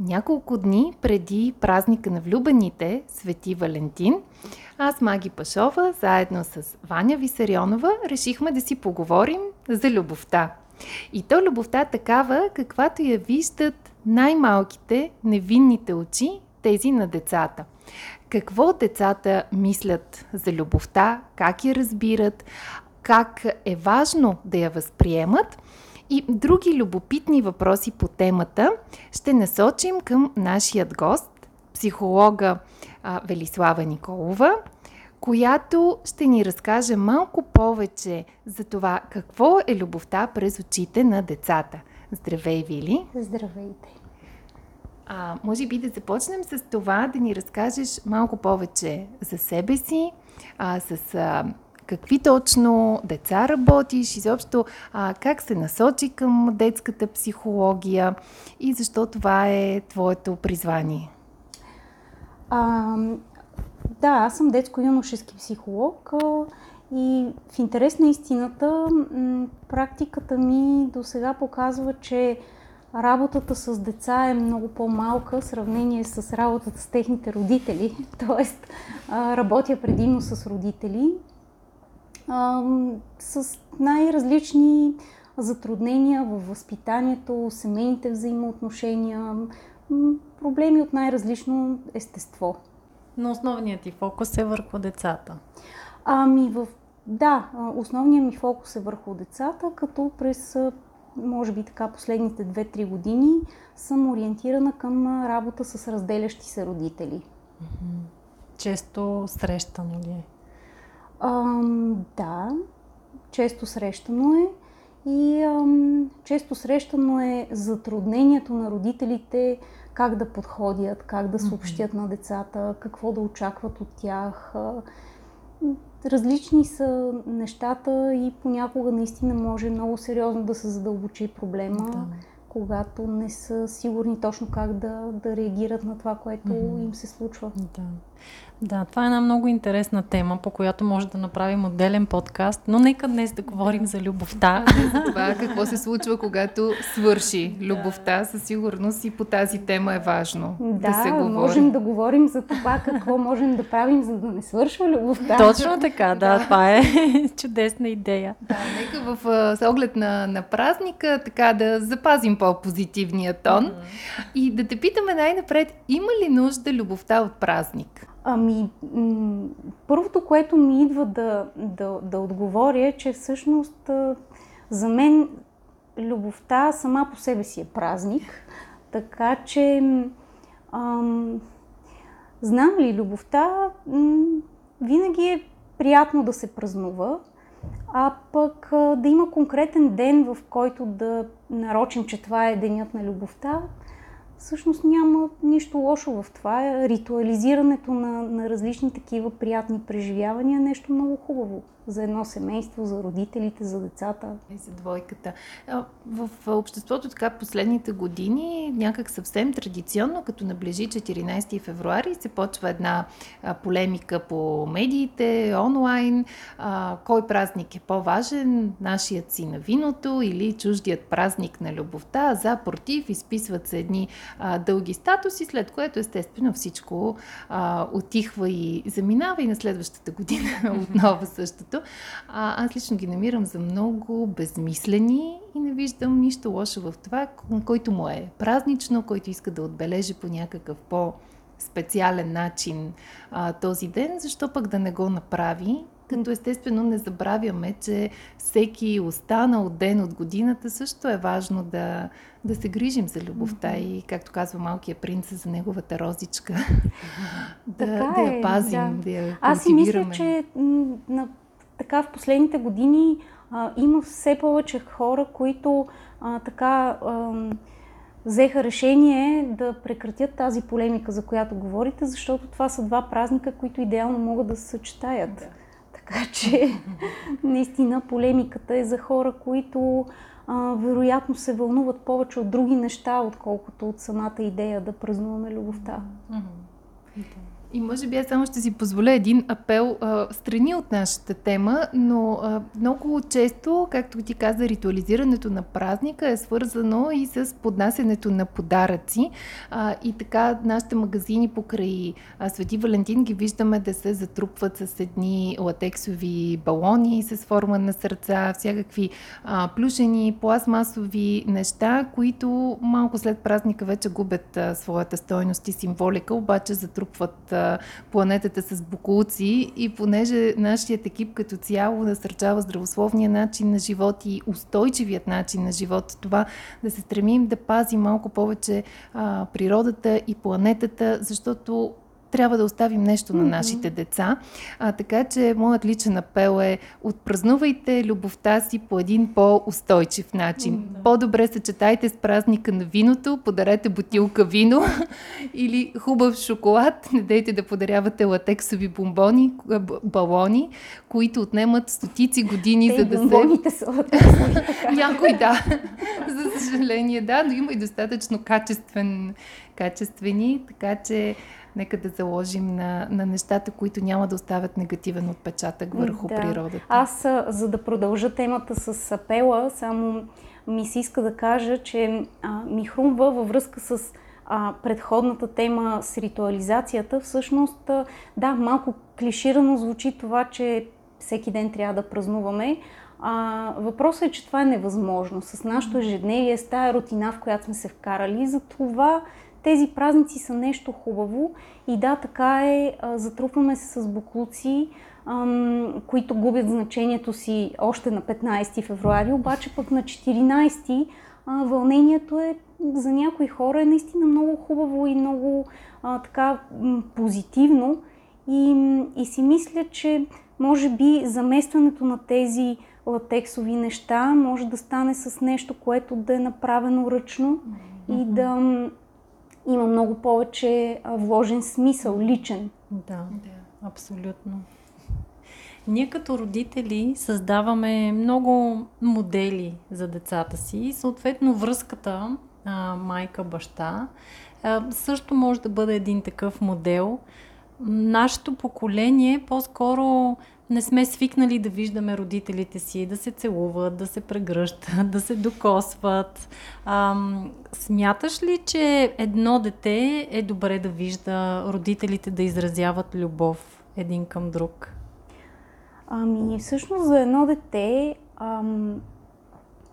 няколко дни преди празника на влюбените, Свети Валентин, аз, Маги Пашова, заедно с Ваня Висарионова, решихме да си поговорим за любовта. И то любовта такава, каквато я виждат най-малките, невинните очи, тези на децата. Какво децата мислят за любовта, как я разбират, как е важно да я възприемат – и други любопитни въпроси по темата ще насочим към нашият гост, психолога а, Велислава Николова, която ще ни разкаже малко повече за това какво е любовта през очите на децата. Здравей, Вили! Здравейте! А, може би да започнем с това да ни разкажеш малко повече за себе си, а, с а, какви точно деца работиш, изобщо а, как се насочи към детската психология и защо това е твоето призвание? А, да, аз съм детско-юношески психолог а, и в интерес на истината м- практиката ми до сега показва, че работата с деца е много по-малка в сравнение с работата с техните родители. Тоест, работя предимно с родители а, с най-различни затруднения във възпитанието, семейните взаимоотношения, проблеми от най-различно естество. Но основният ти фокус е върху децата. Ами, в... да, основният ми фокус е върху децата, като през, може би така, последните 2-3 години съм ориентирана към работа с разделящи се родители. Често срещано ли е? Ам, да, често срещано е. И ам, често срещано е затруднението на родителите как да подходят, как да съобщят mm-hmm. на децата, какво да очакват от тях. Различни са нещата и понякога наистина може много сериозно да се задълбочи проблема, да. когато не са сигурни точно как да, да реагират на това, което mm-hmm. им се случва. Да. Да, това е една много интересна тема, по която може да направим отделен подкаст, но нека днес да говорим за любовта. За това какво се случва, когато свърши любовта, със сигурност и по тази тема е важно да, да се говори. можем да говорим за това какво можем да правим, за да не свършва любовта. Точно така, да, това е чудесна идея. Да, нека в с оглед на, на празника така да запазим по-позитивния тон mm-hmm. и да те питаме най-напред, има ли нужда любовта от празник? Ами, първото, което ми идва да, да, да отговоря е, че всъщност за мен любовта сама по себе си е празник. Така че, ам, знам ли, любовта м- винаги е приятно да се празнува, а пък да има конкретен ден, в който да нарочим, че това е денят на любовта, всъщност няма нищо лошо в това. Ритуализирането на, на различни такива приятни преживявания е нещо много хубаво за едно семейство, за родителите, за децата. И за двойката. В обществото така последните години някак съвсем традиционно, като наближи 14 февруари, се почва една полемика по медиите, онлайн, кой празник е по-важен, нашият си на виното или чуждият празник на любовта, за, против, изписват се едни дълги статуси, след което естествено всичко отихва и заминава и на следващата година отново същото нещо. А, аз лично ги намирам за много безмислени и не виждам нищо лошо в това, който му е празнично, който иска да отбележи по някакъв по- специален начин а, този ден, защо пък да не го направи? Като естествено не забравяме, че всеки останал ден от годината също е важно да, да се грижим за любовта и, както казва малкия принц, за неговата розичка. да, да я е, пазим, да, да я Аз си мисля, че на така в последните години а, има все повече хора, които а, така а, взеха решение да прекратят тази полемика, за която говорите, защото това са два празника, които идеално могат да се съчетаят. Да. Така че, наистина, полемиката е за хора, които а, вероятно се вълнуват повече от други неща, отколкото от самата идея да празнуваме любовта. Mm-hmm. И може би аз само ще си позволя един апел а, страни от нашата тема, но а, много често, както ти каза, ритуализирането на празника е свързано и с поднасянето на подаръци. А, и така нашите магазини покрай а, Свети Валентин ги виждаме да се затрупват с едни латексови балони с форма на сърца, всякакви а, плюшени, пластмасови неща, които малко след празника вече губят а, своята стойност и символика, обаче затрупват планетата с букулци и понеже нашият екип като цяло насърчава здравословния начин на живот и устойчивият начин на живот, това да се стремим да пазим малко повече а, природата и планетата, защото трябва да оставим нещо на нашите деца. А, така че моят личен апел е отпразнувайте любовта си по един по-устойчив начин. По-добре съчетайте с празника на виното, подарете бутилка вино или хубав шоколад. Не дейте да подарявате латексови бомбони, балони, които отнемат стотици години, Те за да се... са латексови. Някой да. за съжаление, да, но има и достатъчно качествен, качествени, така че нека да заложим на, на нещата, които няма да оставят негативен отпечатък върху да. природата. Аз, за да продължа темата с апела, само ми се иска да кажа, че а, ми хрумва във връзка с а, предходната тема с ритуализацията. Всъщност, а, да, малко клиширано звучи това, че всеки ден трябва да празнуваме. А, въпросът е, че това е невъзможно. С нашото ежедневие, с тая рутина, в която сме се вкарали, за това тези празници са нещо хубаво. И да, така е, затрупваме се с буклуци, които губят значението си още на 15 февруари, обаче пък на 14 вълнението е за някои хора е наистина много хубаво и много а, така позитивно. И, и си мисля, че може би заместването на тези латексови неща може да стане с нещо, което да е направено ръчно mm-hmm. и да има много повече вложен смисъл, личен. Да, да, абсолютно. Ние като родители създаваме много модели за децата си и съответно връзката майка-баща също може да бъде един такъв модел. Нашето поколение по-скоро не сме свикнали да виждаме родителите си, да се целуват, да се прегръщат, да се докосват. Ам, смяташ ли, че едно дете е добре да вижда родителите да изразяват любов един към друг? Ами, всъщност за едно дете ам,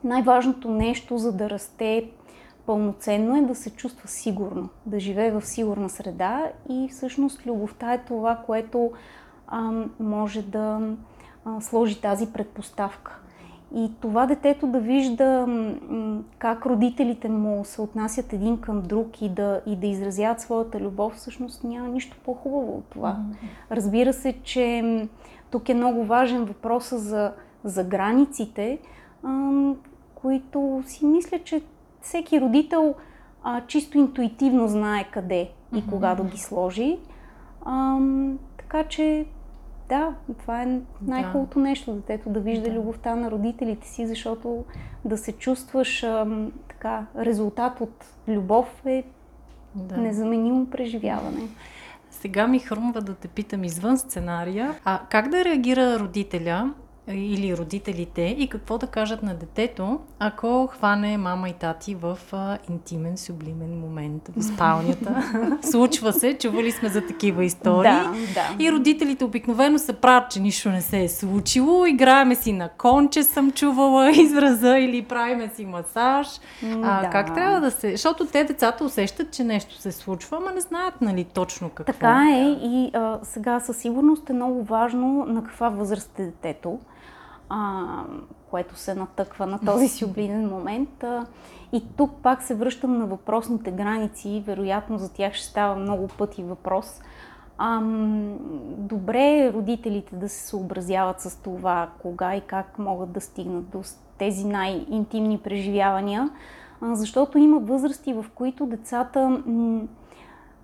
най-важното нещо, за да расте пълноценно е да се чувства сигурно, да живее в сигурна среда и всъщност любовта е това, което а, може да а, сложи тази предпоставка. И това детето да вижда как родителите му се отнасят един към друг и да, и да изразят своята любов, всъщност няма нищо по-хубаво от това. Разбира се, че тук е много важен въпрос за, за границите, които си мисля, че всеки родител а, чисто интуитивно знае къде и кога да ги сложи. А, така че да, това е най-хубавото да. нещо, детето да вижда да. любовта на родителите си, защото да се чувстваш а, така, резултат от любов е да. незаменимо преживяване. Сега ми хрумва да те питам извън сценария. А как да реагира родителя, или родителите и какво да кажат на детето, ако хване мама и тати в а, интимен, сублимен момент в спалнята. Случва се, чували сме за такива истории. Да, да. И родителите обикновено се правят, че нищо не се е случило. Играеме си на конче, съм чувала израза, или правиме си масаж. А, да. Как трябва да се... Защото те децата усещат, че нещо се случва, ама не знаят нали, точно какво. Така е и а, сега със сигурност е много важно на каква възраст е детето а, което се натъква на този си облинен момент. А, и тук пак се връщам на въпросните граници. Вероятно за тях ще става много пъти въпрос. А, добре е родителите да се съобразяват с това, кога и как могат да стигнат до тези най-интимни преживявания, а, защото има възрасти, в които децата м-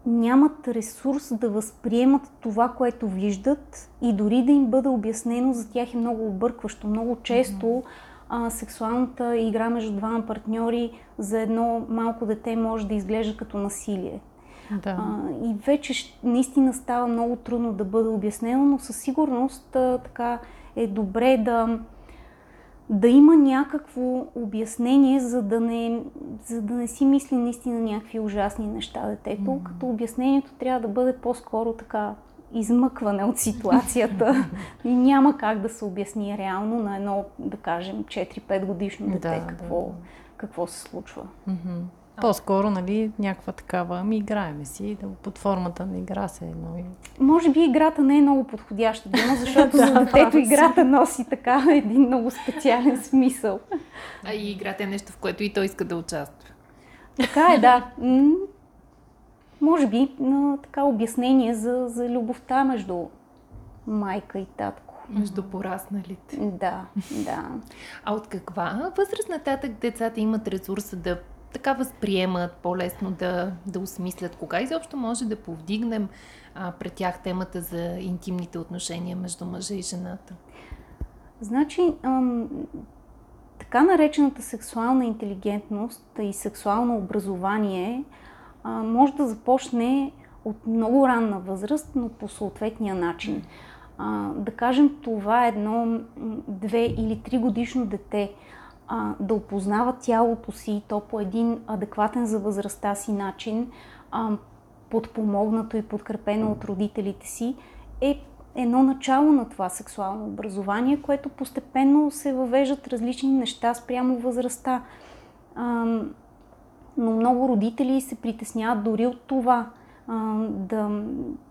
нямат ресурс да възприемат това, което виждат и дори да им бъде обяснено, за тях е много объркващо. Много често а, сексуалната игра между двама партньори за едно малко дете може да изглежда като насилие. Да. А, и вече наистина става много трудно да бъде обяснено, но със сигурност а, така е добре да, да има някакво обяснение, за да не, за да не си мисли наистина някакви ужасни неща детето, mm. като обяснението трябва да бъде по-скоро така измъкване от ситуацията няма как да се обясни реално на едно, да кажем, 4-5 годишно дете да, какво, да. какво се случва. Mm-hmm. По-скоро, нали, някаква такава, ами играеме си, да, под формата на игра се едно. Може би играта не е много подходяща дума, защото за детето играта носи така един много специален смисъл. А и играта е нещо, в което и той иска да участва. Така е, да. може би на така обяснение за, за любовта между майка и татко. Между порасналите. Да, да. А от каква възраст нататък децата имат ресурса да така възприемат, по-лесно да, да осмислят кога изобщо може да повдигнем а, пред тях темата за интимните отношения между мъжа и жената? Значи, ам, така наречената сексуална интелигентност и сексуално образование а, може да започне от много ранна възраст, но по съответния начин. А, да кажем, това е едно две или три годишно дете а, да опознава тялото си, то по един адекватен за възрастта си начин, а, подпомогнато и подкрепено от родителите си, е едно начало на това сексуално образование, което постепенно се въвеждат различни неща спрямо възрастта. А, но много родители се притесняват дори от това да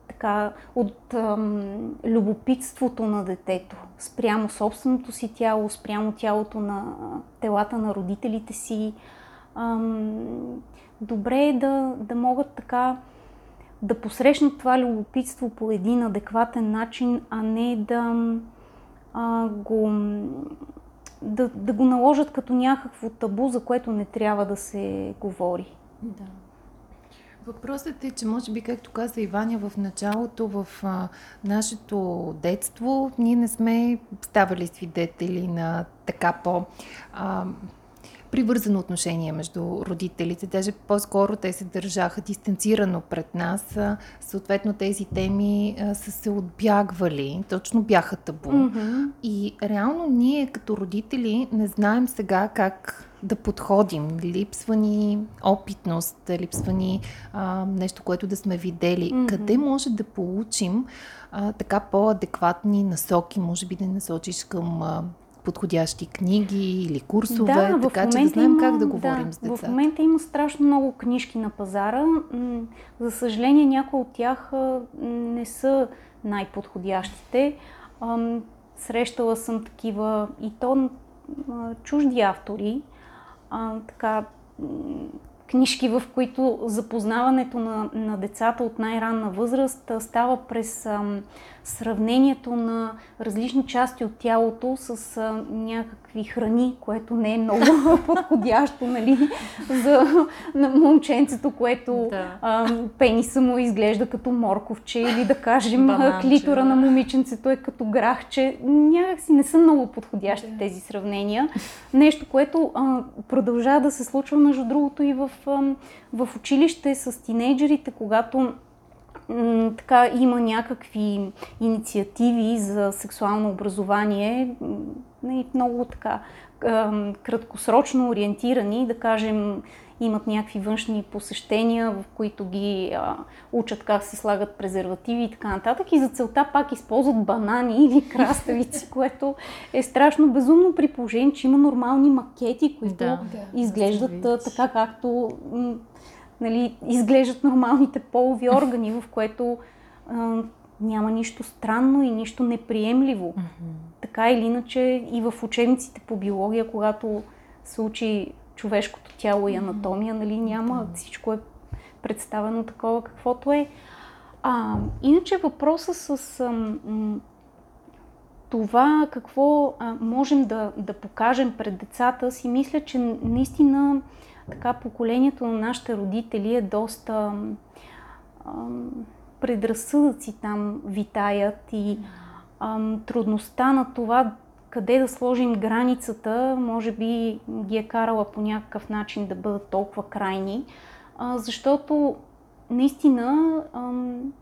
така, от ам, любопитството на детето спрямо собственото си тяло, спрямо тялото на телата на родителите си. Ам, добре е да, да могат така да посрещнат това любопитство по един адекватен начин, а не да а, го да, да го наложат като някакво табу, за което не трябва да се говори. Да. Въпросът е, че може би, както каза Иваня в началото, в а, нашето детство, ние не сме ставали свидетели на така по... А, привързано отношение между родителите. Даже по-скоро те се държаха дистанцирано пред нас. Съответно тези теми а, са се отбягвали, точно бяха табу. Mm-hmm. И реално ние като родители не знаем сега как да подходим. Липсва ни опитност, липсва ни а, нещо, което да сме видели. Mm-hmm. Къде може да получим а, така по-адекватни насоки? Може би да насочиш към а, подходящи книги или курсове, да, така че да знаем има, как да говорим да, с децата. В момента има страшно много книжки на пазара. За съжаление, някои от тях не са най-подходящите. Срещала съм такива и то чужди автори, а, така, книжки, в които запознаването на, на децата от най-ранна възраст става през сравнението на различни части от тялото с а, някакви храни, което не е много подходящо нали, за на момченцето, което да. а, пениса му изглежда като морковче или да кажем Бананче, клитора да. на момиченцето е като грахче. Някакси не са много подходящи да. тези сравнения. Нещо, което а, продължава да се случва между другото и в, а, в училище с тинейджерите, когато така има някакви инициативи за сексуално образование, много така краткосрочно ориентирани, да кажем, имат някакви външни посещения, в които ги а, учат как се слагат презервативи и така нататък. И за целта пак използват банани или краставици, което е страшно безумно при положение, че има нормални макети, които да, да, изглеждат да така както нали, изглеждат нормалните полови органи, в което а, няма нищо странно и нищо неприемливо. Mm-hmm. Така или иначе и в учебниците по биология, когато се учи човешкото тяло и анатомия, нали, няма, всичко е представено такова каквото е. А, иначе въпроса с а, м, това какво а, можем да, да покажем пред децата си, мисля, че наистина така поколението на нашите родители е доста ам, предразсъдъци там витаят и ам, трудността на това къде да сложим границата, може би ги е карала по някакъв начин да бъдат толкова крайни, а, защото наистина ам,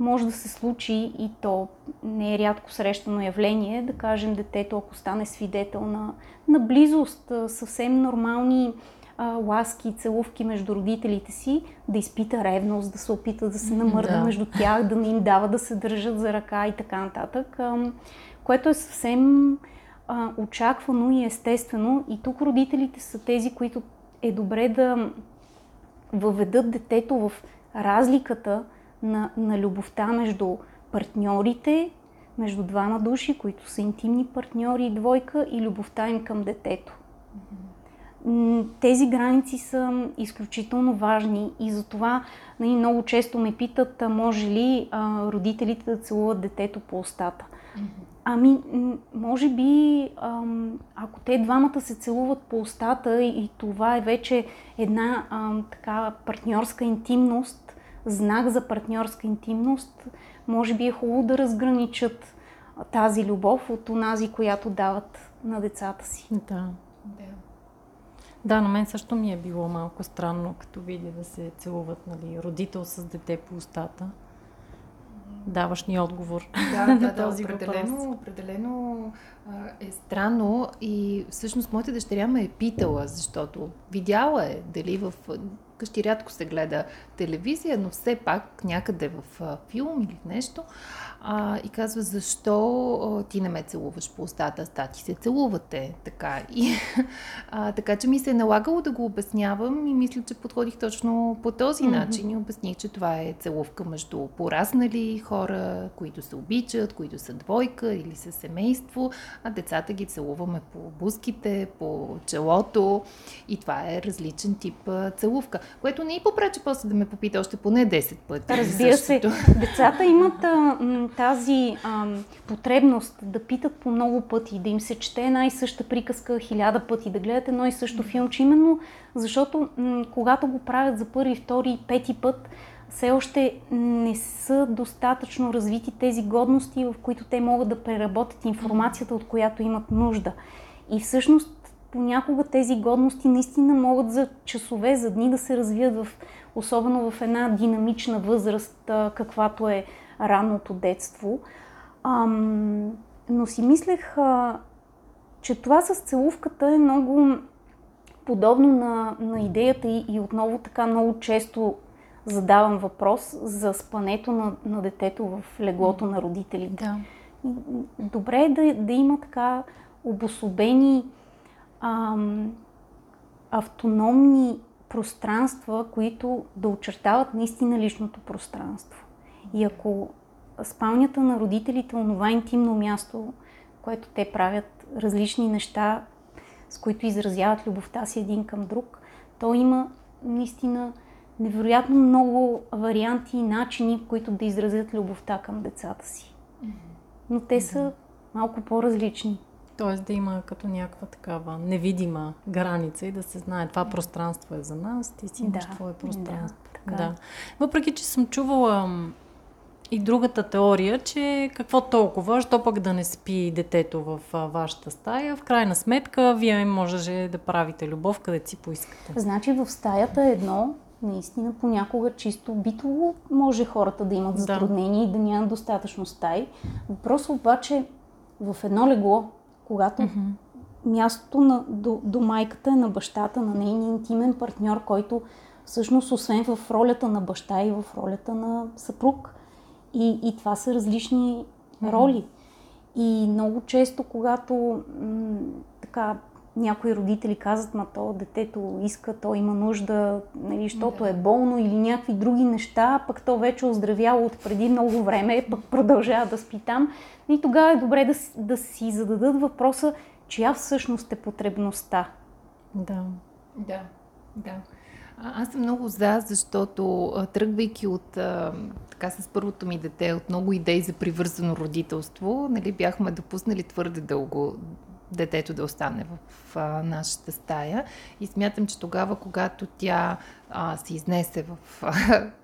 може да се случи и то не е рядко срещано явление, да кажем детето, ако стане свидетел на, на близост, съвсем нормални а, ласки и целувки между родителите си, да изпита ревност, да се опита да се намърда да. между тях, да не им дава да се държат за ръка и така нататък, а, което е съвсем а, очаквано и естествено. И тук родителите са тези, които е добре да въведат детето в разликата на, на любовта между партньорите, между двама души, които са интимни партньори и двойка, и любовта им към детето. Тези граници са изключително важни и затова нали, много често ме питат, може ли а, родителите да целуват детето по устата. Ами, може би, ако те двамата се целуват по устата и това е вече една така партньорска интимност, знак за партньорска интимност, може би е хубаво да разграничат тази любов от онази, която дават на децата си. Да. Да, да на мен също ми е било малко странно, като видя да се целуват нали, родител с дете по устата даваш ни отговор да, на да, този да, определено, въпрос. Определено е странно и всъщност моята дъщеря ме е питала, защото видяла е дали в къщи рядко се гледа телевизия, но все пак някъде в филм или нещо а, и казва, защо а, ти не ме целуваш по устата, ста ти се целувате, така. И, а, така че ми се е налагало да го обяснявам и мисля, че подходих точно по този mm-hmm. начин и обясних, че това е целувка между пораснали хора, които се обичат, които са двойка или са семейство, а децата ги целуваме по буските, по челото и това е различен тип а, целувка, което не и попречи после да ме попита още поне 10 пъти. Разбира се, децата имат а, тази а, потребност да питат по много пъти, да им се чете една и съща приказка хиляда пъти, да гледат едно и също филмче, именно защото м- когато го правят за първи, втори, пети път, все още не са достатъчно развити тези годности, в които те могат да преработят информацията, от която имат нужда. И всъщност понякога тези годности наистина могат за часове, за дни да се развият в, особено в една динамична възраст, каквато е ранното детство. Ам, но си мислех, а, че това с целувката е много подобно на, на идеята и, и отново така много често задавам въпрос за спането на, на детето в леглото на родителите. Да. Добре е да, да има така обособени ам, автономни пространства, които да очертават наистина личното пространство. И ако спалнята на родителите е онова интимно място, което те правят различни неща, с които изразяват любовта си един към друг, то има наистина невероятно много варианти и начини, които да изразят любовта към децата си. Но те са малко по-различни. Тоест да има като някаква такава невидима граница и да се знае това пространство е за нас, ти си имаш да, твое пространство. Да, така. да. Въпреки, че съм чувала и другата теория, че какво толкова, що пък да не спи детето в вашата стая, в крайна сметка вие можеше да правите любов къде си поискате. Значи в стаята е едно, наистина понякога чисто битово може хората да имат затруднения да. и да нямат достатъчно стаи. Въпрос обаче в едно легло, когато mm-hmm. мястото на, до, до майката е на бащата, на нейния интимен партньор, който всъщност освен в ролята на баща и в ролята на съпруг, и, и това са различни роли. И много често, когато м- така някои родители казват, ма то детето иска, то има нужда, нали, защото е болно или някакви други неща, пък то вече оздравяло от преди много време, пък продължава да спи там. И тогава е добре да, да си зададат въпроса, чия всъщност е потребността. Да. Да, да. Аз съм много за, защото тръгвайки от така с първото ми дете, от много идеи за привързано родителство, нали, бяхме допуснали твърде дълго детето да остане в а, нашата стая. И смятам, че тогава, когато тя а, се изнесе в а,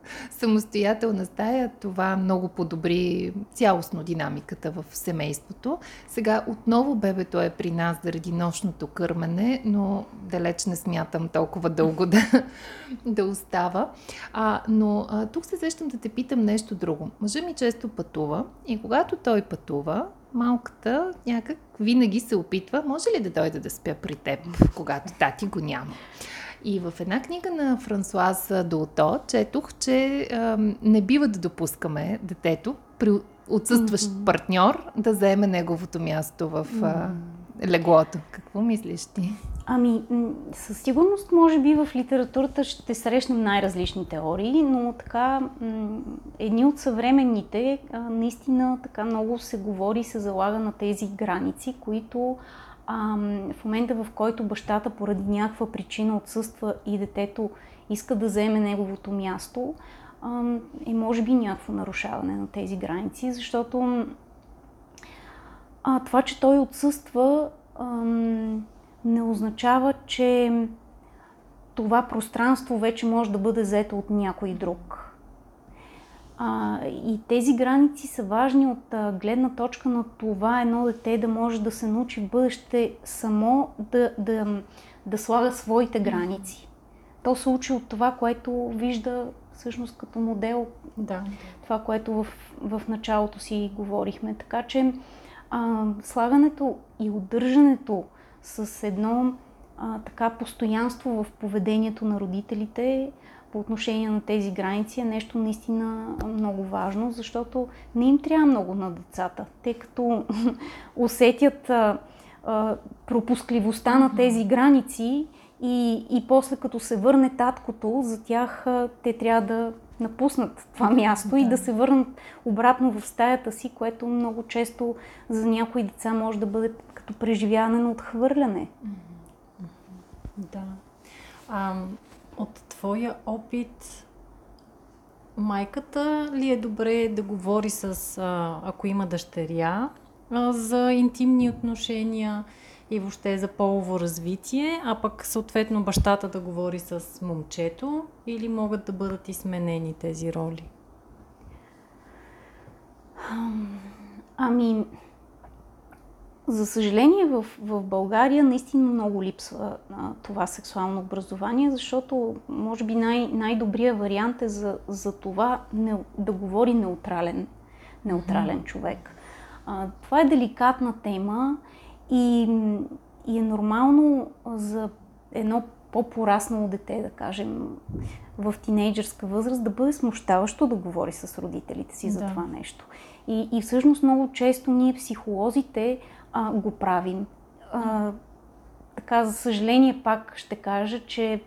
самостоятелна стая, това много подобри цялостно динамиката в семейството. Сега отново бебето е при нас заради нощното кърмене, но далеч не смятам толкова дълго да, да остава. А, но а, тук се сещам да те питам нещо друго. Мъжа ми често пътува и когато той пътува, малката някак винаги се опитва, може ли да дойде да спя при теб, когато тати го няма. И в една книга на Франсуаз Долто четох, че а, не бива да допускаме детето при отсъстващ mm-hmm. партньор да заеме неговото място в а, леглото. Какво мислиш ти? Ами, със сигурност, може би в литературата ще срещнем най-различни теории, но така, едни от съвременните, наистина така много се говори и се залага на тези граници, които а, в момента в който бащата поради някаква причина отсъства и детето иска да вземе неговото място, а, е може би някакво нарушаване на тези граници, защото а, това, че той отсъства, а, не означава, че това пространство вече може да бъде взето от някой друг. А, и тези граници са важни от а, гледна точка на това едно дете да може да се научи в бъдеще само да, да, да слага своите граници. То се учи от това, което вижда всъщност като модел. Да. Това, което в, в началото си говорихме. Така че а, слагането и удържането с едно а, така постоянство в поведението на родителите по отношение на тези граници е нещо наистина много важно, защото не им трябва много на децата. Те като усетят а, а, пропускливостта на тези граници и, и после като се върне таткото, за тях а, те трябва да напуснат това място да. и да се върнат обратно в стаята си, което много често за някои деца може да бъде като преживяване на отхвърляне. Да. А, от твоя опит, майката ли е добре да говори с, ако има дъщеря, за интимни отношения и въобще за полово развитие, а пък съответно бащата да говори с момчето или могат да бъдат и сменени тези роли? Ами, за съжаление в, в България наистина много липсва а, това сексуално образование, защото може би най- най-добрият вариант е за, за това не, да говори неутрален, неутрален mm-hmm. човек. А, това е деликатна тема и, и е нормално за едно по-пораснало дете, да кажем, в тинейджърска възраст, да бъде смущаващо да говори с родителите си да. за това нещо. И, и всъщност много често ние, психолозите, а, го правим. А, така, за съжаление, пак ще кажа, че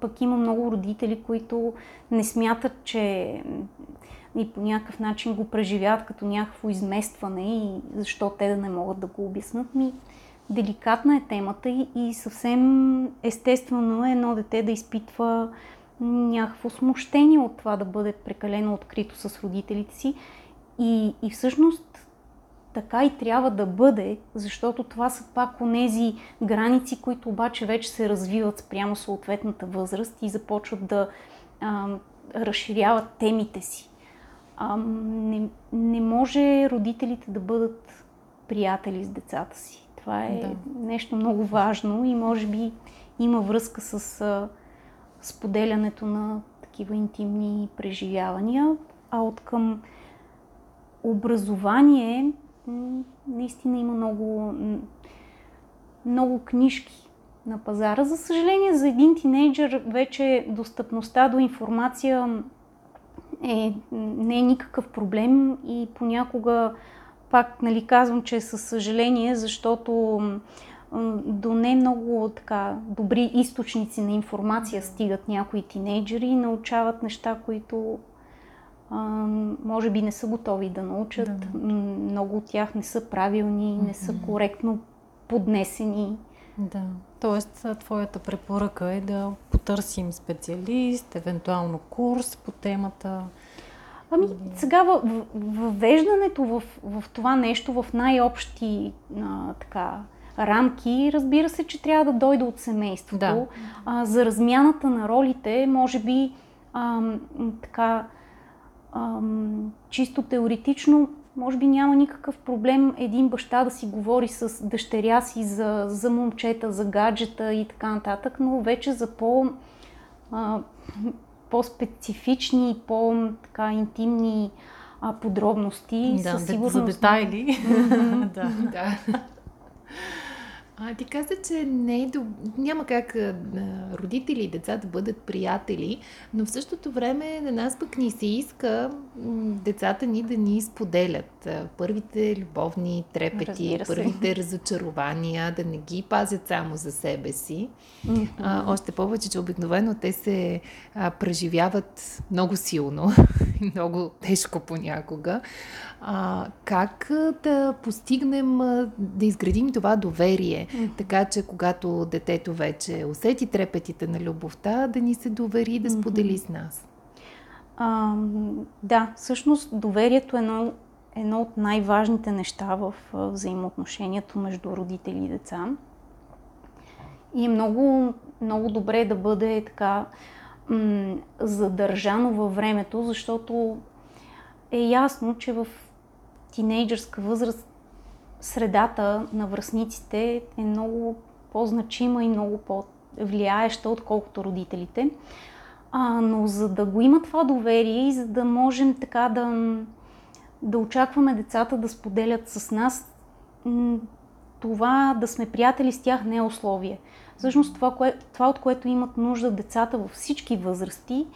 пък има много родители, които не смятат, че и по някакъв начин го преживяват като някакво изместване и защо те да не могат да го обяснат. Ми, деликатна е темата и, и съвсем естествено е едно дете да изпитва някакво смущение от това да бъде прекалено открито с родителите си. И, и всъщност така и трябва да бъде, защото това са пак онези граници, които обаче вече се развиват спрямо съответната възраст и започват да а, разширяват темите си. А, не, не може родителите да бъдат приятели с децата си. Това е да. нещо много важно и може би има връзка с а, споделянето на такива интимни преживявания, а от към образование наистина има много, много книжки на пазара. За съжаление, за един тинейджър вече достъпността до информация е, не е никакъв проблем и понякога пак нали, казвам, че е със съжаление, защото до не много така добри източници на информация стигат някои тинейджери и научават неща, които може би не са готови да научат. Да. Много от тях не са правилни, не са коректно поднесени. Да. Тоест, твоята препоръка е да потърсим специалист, евентуално курс по темата. Ами, сега въвеждането в, в това нещо в най-общи а, така, рамки, разбира се, че трябва да дойде от семейството. Да. А, за размяната на ролите, може би ам, така ам, чисто теоретично, може би няма никакъв проблем един баща да си говори с дъщеря си за, за момчета, за гаджета и така нататък, но вече за по, а, по-специфични, по-интимни а, подробности. Да, със сигурност. за детайли. да. да. А, ти каза, че не е доб... няма как а, родители и деца да бъдат приятели, но в същото време на нас пък ни се иска децата ни да ни споделят първите любовни трепети, първите разочарования, да не ги пазят само за себе си. А, още повече, че обикновено те се а, преживяват много силно и много тежко понякога. А, как да постигнем, да изградим това доверие, mm-hmm. така че когато детето вече усети трепетите на любовта, да ни се довери да сподели mm-hmm. с нас? А, да, всъщност доверието е едно, едно от най-важните неща в взаимоотношението между родители и деца. И е много, много добре да бъде така м- задържано във времето, защото е ясно, че в тинейджърска възраст средата на връзниците е много по-значима и много по-влияеща, отколкото родителите. А, но за да го има това доверие и за да можем така да, да очакваме децата да споделят с нас, това да сме приятели с тях не е условие. Всъщност това, кое, това от което имат нужда децата във всички възрасти,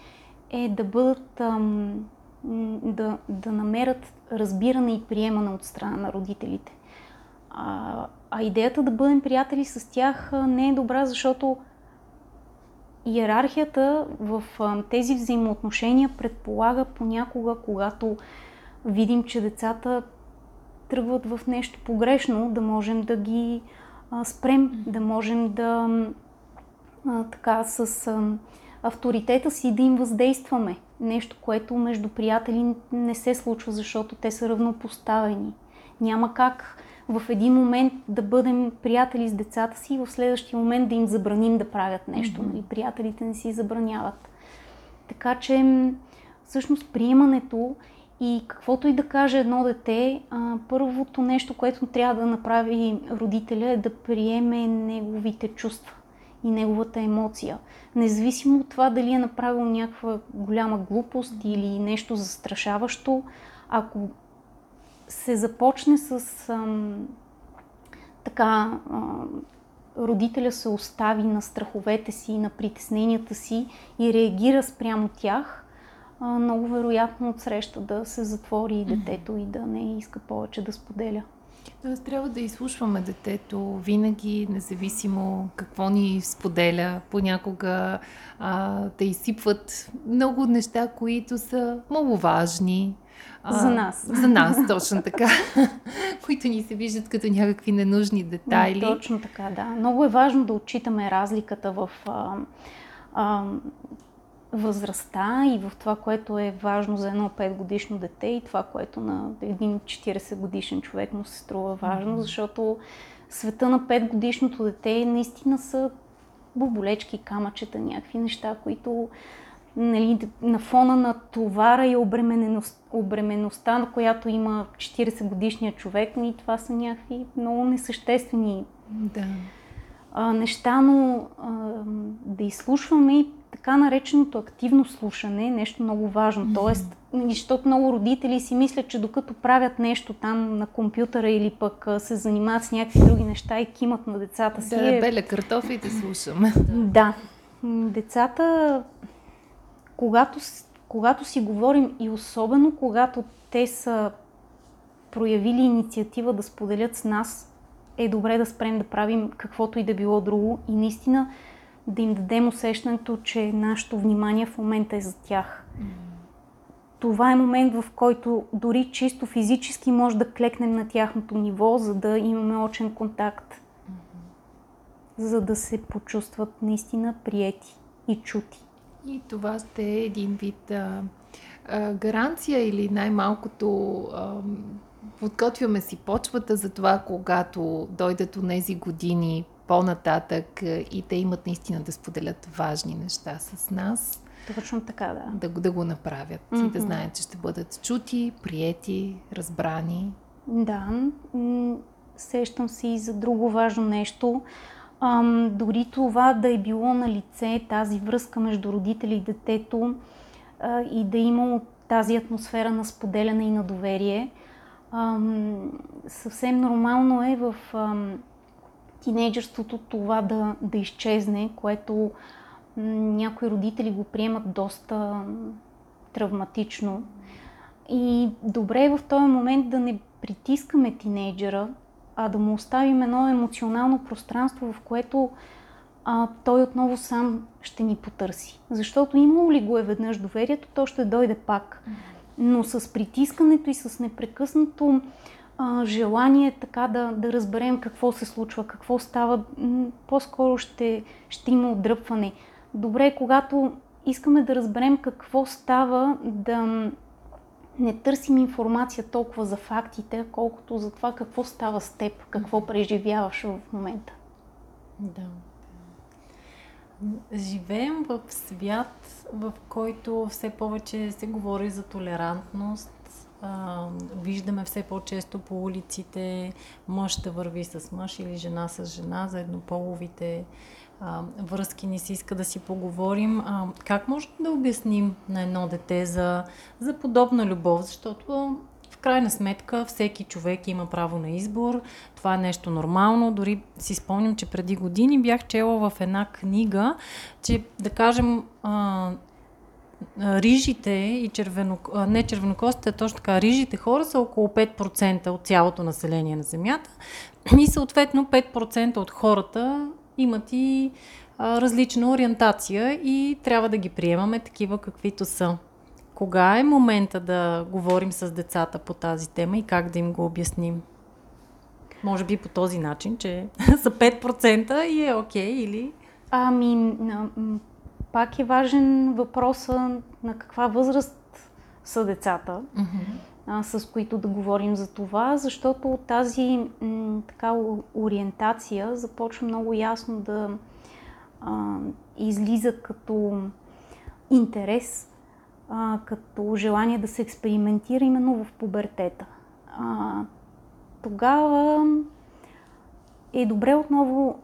е да бъдат ам, да, да намерят разбиране и приемане от страна на родителите. А, а идеята да бъдем приятели с тях не е добра, защото иерархията в тези взаимоотношения предполага понякога, когато видим, че децата тръгват в нещо погрешно, да можем да ги спрем, да можем да така с авторитета си да им въздействаме. Нещо, което между приятели не се случва, защото те са равнопоставени. Няма как в един момент да бъдем приятели с децата си и в следващия момент да им забраним да правят нещо. Mm-hmm. Приятелите не си забраняват. Така че всъщност приемането и каквото и да каже едно дете, а, първото нещо, което трябва да направи родителя е да приеме неговите чувства и неговата емоция. Независимо от това дали е направил някаква голяма глупост или нещо застрашаващо, ако се започне с ам, така ам, родителя се остави на страховете си, на притесненията си и реагира спрямо тях, а, много вероятно отсреща да се затвори детето и да не иска повече да споделя. Тоест трябва да изслушваме детето винаги, независимо какво ни споделя. Понякога а, да изсипват много неща, които са много важни. А, за нас. За нас, точно така. които ни се виждат като някакви ненужни детайли. Точно така, да. Много е важно да отчитаме разликата в а, а, възрастта и в това, което е важно за едно 5 годишно дете и това, което на един 40 годишен човек му се струва важно, защото света на 5 годишното дете наистина са боболечки, камъчета, някакви неща, които нали, на фона на товара и обремененост, обременността, на която има 40 годишния човек, и нали, това са някакви много несъществени да. а, неща, но а, да изслушваме и така нареченото активно слушане е нещо много важно. Mm-hmm. Тоест, защото много родители си мислят, че докато правят нещо там на компютъра или пък се занимават с някакви други неща и кимат на децата си. Да, е... беля картофи да слушаме. Да. Децата, когато, когато си говорим и особено когато те са проявили инициатива да споделят с нас, е добре да спрем да правим каквото и да било друго и наистина да им дадем усещането, че нашето внимание в момента е за тях. Това е момент, в който дори чисто физически може да клекнем на тяхното ниво, за да имаме очен контакт, mm-hmm. за да се почувстват наистина приети и чути. И това ще е един вид а, а, гаранция или най-малкото а, подготвяме си почвата за това, когато дойдат от тези години по-нататък и те имат наистина да споделят важни неща с нас. Точно така, да. Да, да го направят mm-hmm. и да знаят, че ще бъдат чути, приети, разбрани. Да, сещам се и за друго важно нещо. Ам, дори това да е било на лице, тази връзка между родители и детето а, и да има тази атмосфера на споделяне и на доверие. Ам, съвсем нормално е в ам, тинейджерството това да, да изчезне, което някои родители го приемат доста травматично. И добре е в този момент да не притискаме тинейджера, а да му оставим едно емоционално пространство, в което а, той отново сам ще ни потърси. Защото имало ли го е веднъж доверието, то ще дойде пак. Но с притискането и с непрекъснато а, желание така да, да разберем какво се случва, какво става, по-скоро ще, ще има отдръпване. Добре, когато искаме да разберем какво става, да не търсим информация толкова за фактите, колкото за това какво става с теб, какво преживяваш в момента. Да. Живеем в свят, в който все повече се говори за толерантност. А, виждаме все по-често по улиците мъж да върви с мъж или жена с жена, за еднополовите а, връзки ни се иска да си поговорим. А, как може да обясним на едно дете за, за подобна любов? Защото в крайна сметка всеки човек има право на избор. Това е нещо нормално. Дори си спомням, че преди години бях чела в една книга, че да кажем а, рижите и червено, не червенокостите, точно така, рижите хора са около 5% от цялото население на Земята и съответно 5% от хората имат и а, различна ориентация и трябва да ги приемаме такива каквито са. Кога е момента да говорим с децата по тази тема и как да им го обясним? Може би по този начин, че са 5% и е окей okay, или... Ами, пак е важен въпроса на каква възраст са децата. Mm-hmm с които да говорим за това, защото тази м, така ориентация започва много ясно да а, излиза като интерес, а, като желание да се експериментира именно в пубертета. А, тогава е добре отново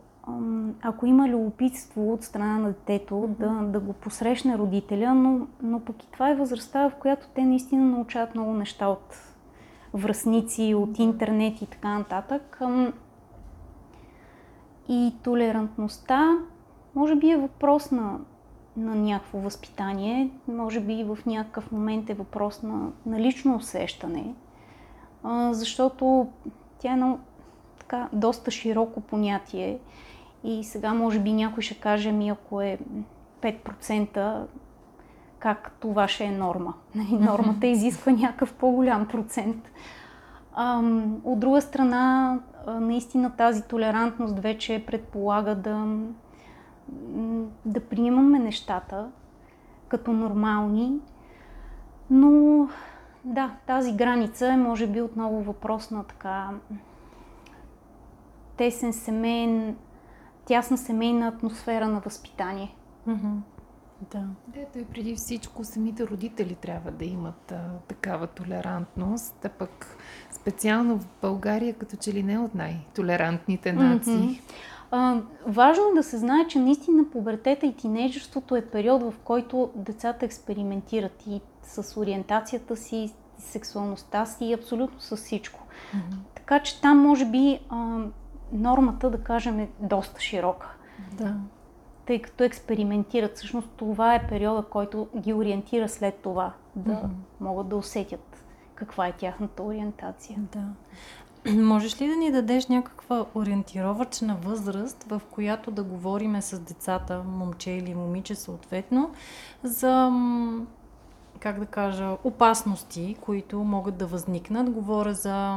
ако има любопитство от страна на детето, да, да го посрещне родителя, но, но пък и това е възрастта, в която те наистина научават много неща от връзници, от интернет и така нататък. И толерантността, може би е въпрос на, на някакво възпитание, може би в някакъв момент е въпрос на, на лично усещане, защото тя е едно така доста широко понятие и сега може би някой ще каже ми, ако е 5%, как това ще е норма. Нали, нормата изисква някакъв по-голям процент. от друга страна, наистина тази толерантност вече предполага да, да приемаме нещата като нормални, но да, тази граница е може би отново въпрос на така тесен семейен тясна семейна атмосфера на възпитание. Mm-hmm. Да. Ето и преди всичко самите родители трябва да имат а, такава толерантност, а пък специално в България като че ли не от най-толерантните нации. Mm-hmm. А, важно е да се знае, че наистина пубертета и тинейджерството е период, в който децата експериментират и с ориентацията си, сексуалността си и абсолютно с всичко. Mm-hmm. Така че там може би а, нормата, да кажем, е доста широка. Да. Тъй като експериментират. Всъщност това е периода, който ги ориентира след това да mm-hmm. могат да усетят каква е тяхната ориентация. Да. Можеш ли да ни дадеш някаква ориентировачна възраст, в която да говориме с децата, момче или момиче съответно, за как да кажа, опасности, които могат да възникнат. Говоря за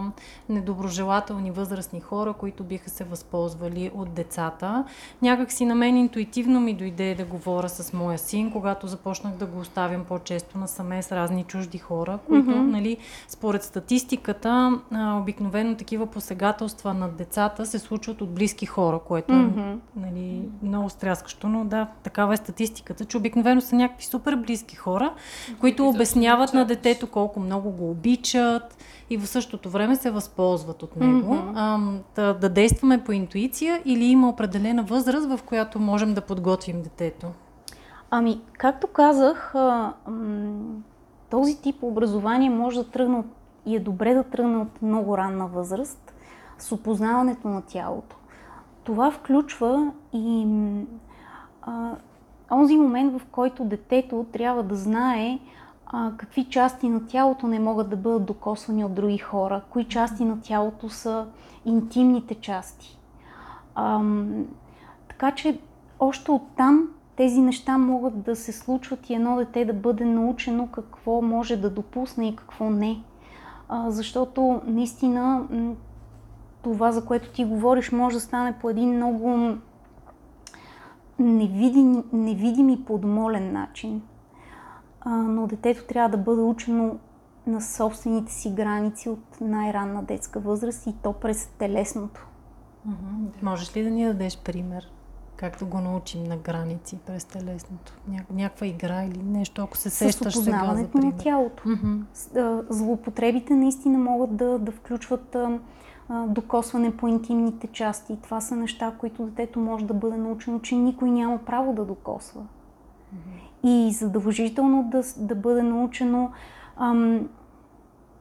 недоброжелателни възрастни хора, които биха се възползвали от децата. Някак си на мен интуитивно ми дойде да говоря с моя син, когато започнах да го оставям по-често насаме с разни чужди хора, които, mm-hmm. нали, според статистиката, обикновено такива посегателства над децата се случват от близки хора, което mm-hmm. е нали, много стряскащо, но да, такава е статистиката, че обикновено са някакви супер близки хора, които обясняват на детето колко много го обичат и в същото време се възползват от него. Mm-hmm. А, да, да действаме по интуиция или има определена възраст, в която можем да подготвим детето? Ами, както казах, а, м- този тип образование може да тръгне и е добре да тръгне от много ранна възраст с опознаването на тялото. Това включва и а, онзи момент, в който детето трябва да знае а, какви части на тялото не могат да бъдат докосвани от други хора, кои части на тялото са интимните части. А, така че още оттам тези неща могат да се случват и едно дете да бъде научено какво може да допусне и какво не. А, защото наистина това, за което ти говориш, може да стане по един много невидим, невидим и подмолен начин. А, но детето трябва да бъде учено на собствените си граници от най-ранна детска възраст и то през телесното. Mm-hmm. Можеш ли да ни дадеш пример? Както го научим на граници през телесното? Ня- някаква игра или нещо, ако се сещаш сега за пример? на тялото. Mm-hmm. Злоупотребите наистина могат да, да включват докосване по интимните части. Това са неща, които детето може да бъде научено, че никой няма право да докосва. И задължително да, да бъде научено ам,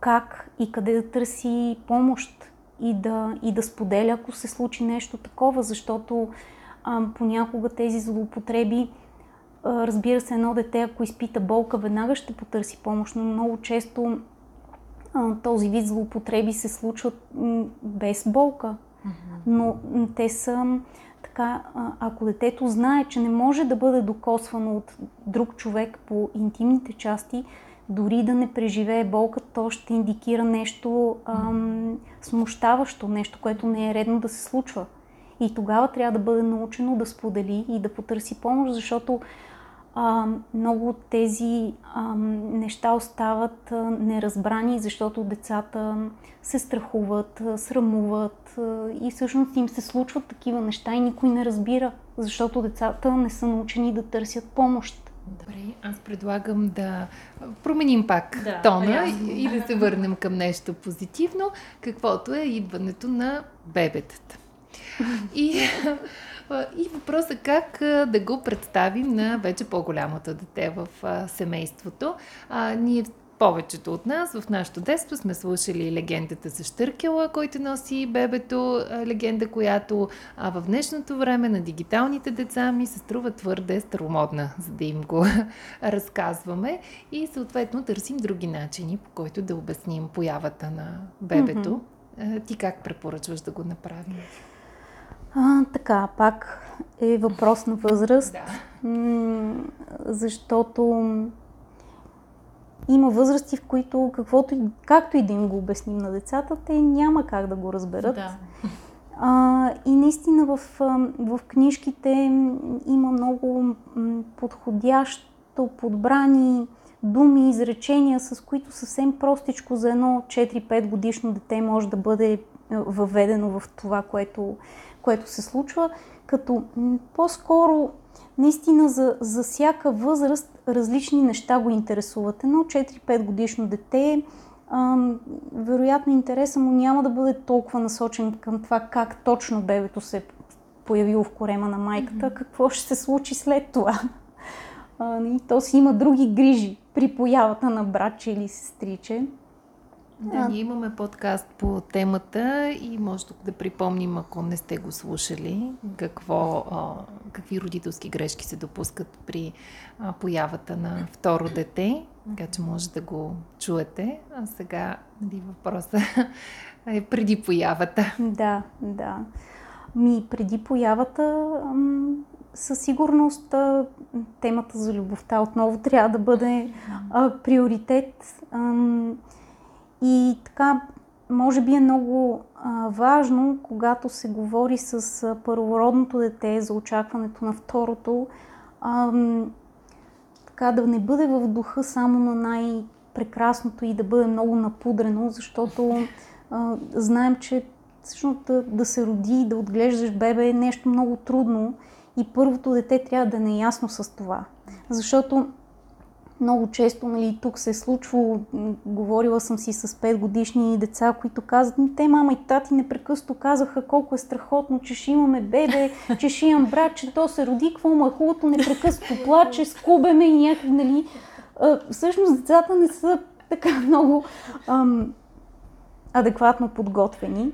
как и къде да търси помощ и да, и да споделя, ако се случи нещо такова, защото ам, понякога тези злоупотреби, а, разбира се, едно дете, ако изпита болка, веднага ще потърси помощ, но много често този вид злоупотреби се случват без болка. Но те са така, ако детето знае, че не може да бъде докосвано от друг човек по интимните части, дори да не преживее болка, то ще индикира нещо ам, смущаващо, нещо, което не е редно да се случва. И тогава трябва да бъде научено да сподели и да потърси помощ, защото а, много от тези а, неща остават а, неразбрани, защото децата се страхуват, срамуват а, и всъщност им се случват такива неща и никой не разбира, защото децата не са научени да търсят помощ. Добре, аз предлагам да променим пак да, тона и, и да се върнем към нещо позитивно, каквото е идването на бебетата. И и въпросът как да го представим на вече по-голямото дете в семейството. Ние повечето от нас в нашото детство сме слушали легендата за Штъркела, който носи бебето, легенда, която а в днешното време на дигиталните деца ми се струва твърде старомодна, за да им го разказваме и съответно търсим други начини, по които да обясним появата на бебето. Mm-hmm. Ти как препоръчваш да го направим? А, така, пак е въпрос на възраст, да. м- защото има възрасти, в които каквото, както и да им го обясним на децата, те няма как да го разберат. Да. А, и наистина в, в книжките има много подходящо подбрани думи, изречения, с които съвсем простичко за едно 4-5 годишно дете може да бъде въведено в това, което което се случва, като по-скоро наистина за, за всяка възраст различни неща го интересуват. Едно 4-5 годишно дете, ам, вероятно интереса му няма да бъде толкова насочен към това как точно бебето се е появило в корема на майката, mm-hmm. какво ще се случи след това. А, и то си има други грижи при появата на братче или сестриче. Да, ние имаме подкаст по темата и може тук да припомним, ако не сте го слушали, какво, а, какви родителски грешки се допускат при а, появата на второ дете, така че може да го чуете. А сега нали, въпросът е преди появата. Да, да. Ми преди появата със сигурност темата за любовта отново трябва да бъде а, приоритет. И така, може би е много а, важно, когато се говори с а, първородното дете за очакването на второто, а, така да не бъде в духа само на най-прекрасното и да бъде много напудрено, защото а, знаем, че всъщност да, да се роди и да отглеждаш бебе е нещо много трудно и първото дете трябва да е наясно с това. Защото много често, нали, тук се е случвало, говорила съм си с 5 годишни деца, които казват, те мама и тати непрекъснато казаха колко е страхотно, че ще имаме бебе, че ще имам брат, че то се роди, какво му е хубавото, непрекъснато плаче, скубеме и някакви, нали. А, всъщност децата не са така много ам, адекватно подготвени.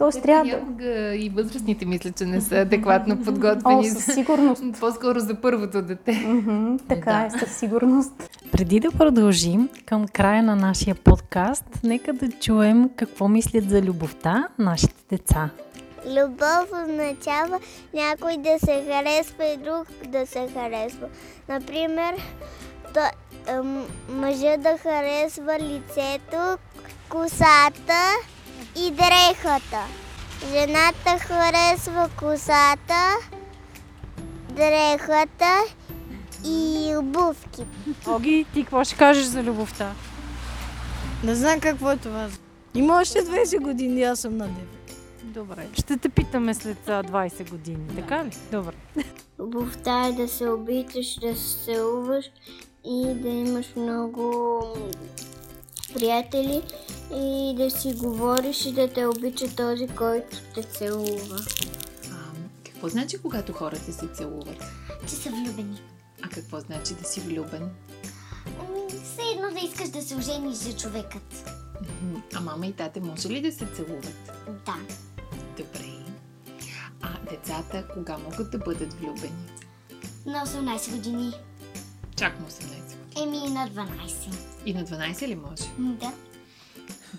Тоест Ето, трябва някога и възрастните мисля, че не са адекватно подготвени. О, със сигурност. По-скоро за първото дете. Mm-hmm, така да. е, със сигурност. Преди да продължим към края на нашия подкаст, нека да чуем какво мислят за любовта нашите деца. Любов означава някой да се харесва и друг да се харесва. Например, то, мъжа да харесва лицето, косата и дрехата. Жената харесва косата, дрехата и обувки. Оги, ти какво ще кажеш за любовта? Не знам какво е това. Има още 20 години, аз съм на 9. Добре. Ще те питаме след 20 години, да. така ли? Добре. Любовта е да се обичаш, да се целуваш и да имаш много приятели и да си говориш и да те обича този, който те целува. А, какво значи, когато хората се целуват? Че са влюбени. А какво значи да си влюбен? Все едно да искаш да се ожениш за човекът. А мама и тате може ли да се целуват? Да. Добре. А децата кога могат да бъдат влюбени? На 18 години. Чак на 18 Еми на 12. И на 12 ли може? Да.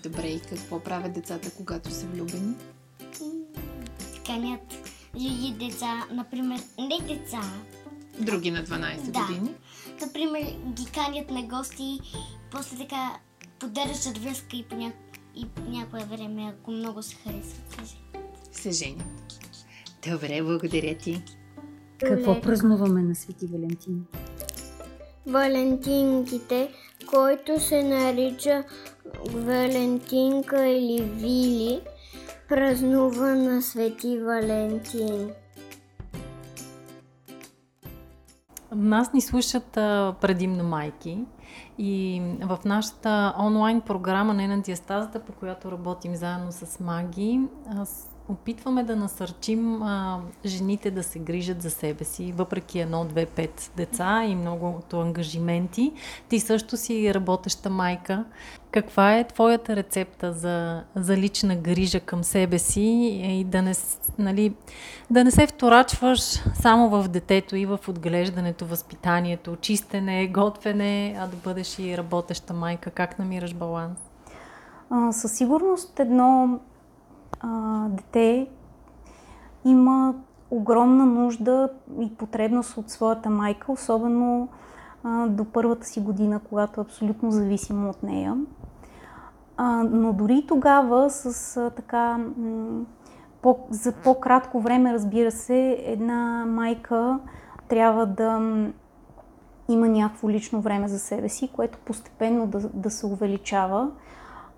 Добре, и какво правят децата, когато са влюбени? Канят други деца, например, не деца. Други на 12 да. години? Например, ги канят на гости, после така поддържат връзка и по, ня... и по някое време, ако много се харесват, се женят. Се женят. Добре, благодаря ти. Какво празнуваме на Свети Валентин? Валентинките, който се нарича Валентинка или Вили, празнува на Свети Валентин. Нас ни слушат а, предимно майки и в нашата онлайн програма на диастазата, по която работим заедно с маги, опитваме да насърчим а, жените да се грижат за себе си, въпреки едно, две, пет деца и многото ангажименти. Ти също си работеща майка. Каква е твоята рецепта за, за лична грижа към себе си и да не, нали, да не се вторачваш само в детето и в отглеждането, възпитанието, чистене, готвене, а да бъдеш и работеща майка? Как намираш баланс? Със сигурност едно а, дете има огромна нужда и потребност от своята майка, особено а, до първата си година, когато е абсолютно зависимо от нея. А, но дори тогава с а, така м- по, за по-кратко време, разбира се, една майка трябва да има някакво лично време за себе си, което постепенно да, да се увеличава,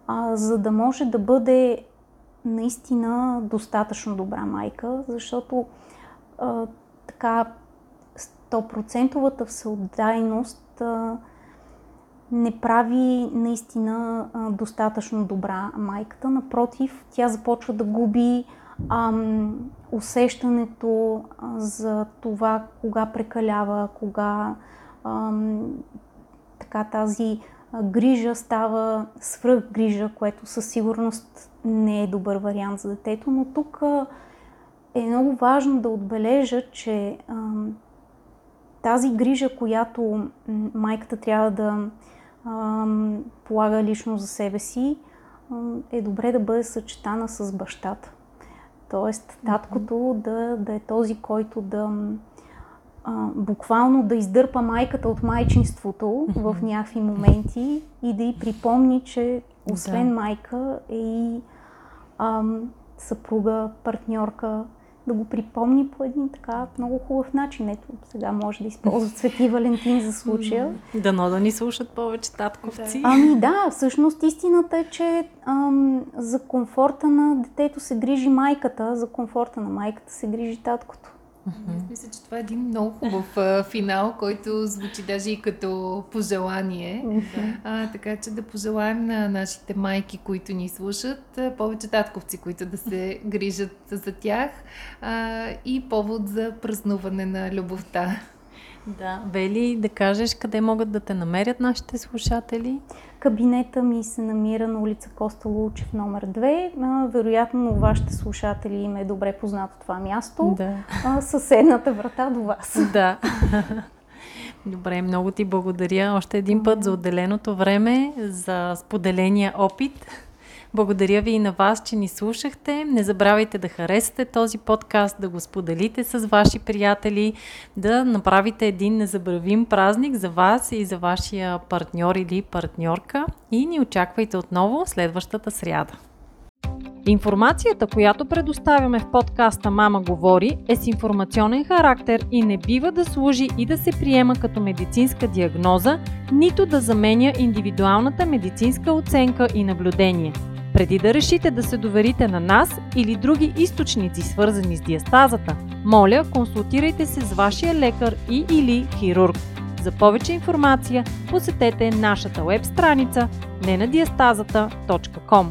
а, за да може да бъде наистина достатъчно добра майка, защото а, така 100 всеотдайност а, не прави наистина а, достатъчно добра майката. Напротив, тя започва да губи а, усещането а, за това кога прекалява, кога а, така тази грижа става свръхгрижа, което със сигурност не е добър вариант за детето, но тук е много важно да отбележа, че тази грижа, която майката трябва да полага лично за себе си, е добре да бъде съчетана с бащата. Тоест, таткото да, да е този, който да а, буквално да издърпа майката от майчинството в някакви моменти и да й припомни, че освен да. майка е и ам, съпруга, партньорка, да го припомни по един така много хубав начин. Ето, сега може да използва Свети Валентин за случая. Дано да ни слушат повече татковци. Ами да, всъщност истината е, че ам, за комфорта на детето се грижи майката, за комфорта на майката се грижи таткото. Mm-hmm. Мисля, че това е един много хубав а, финал, който звучи даже и като пожелание. Mm-hmm. А, така че да пожелаем на нашите майки, които ни слушат, повече татковци, които да се грижат за тях а, и повод за празнуване на любовта. Да. Бели, да кажеш къде могат да те намерят нашите слушатели? Кабинета ми се намира на улица Коста Лучев номер 2. вероятно вашите слушатели им е добре познато това място. Да. съседната врата до вас. Да. Добре, много ти благодаря още един път за отделеното време, за споделения опит. Благодаря ви и на вас, че ни слушахте. Не забравяйте да харесате този подкаст, да го споделите с ваши приятели, да направите един незабравим празник за вас и за вашия партньор или партньорка и ни очаквайте отново следващата сряда. Информацията, която предоставяме в подкаста Мама говори, е с информационен характер и не бива да служи и да се приема като медицинска диагноза, нито да заменя индивидуалната медицинска оценка и наблюдение – преди да решите да се доверите на нас или други източници, свързани с диастазата, моля, консултирайте се с вашия лекар и или хирург. За повече информация посетете нашата веб страница nenadiastazата.com.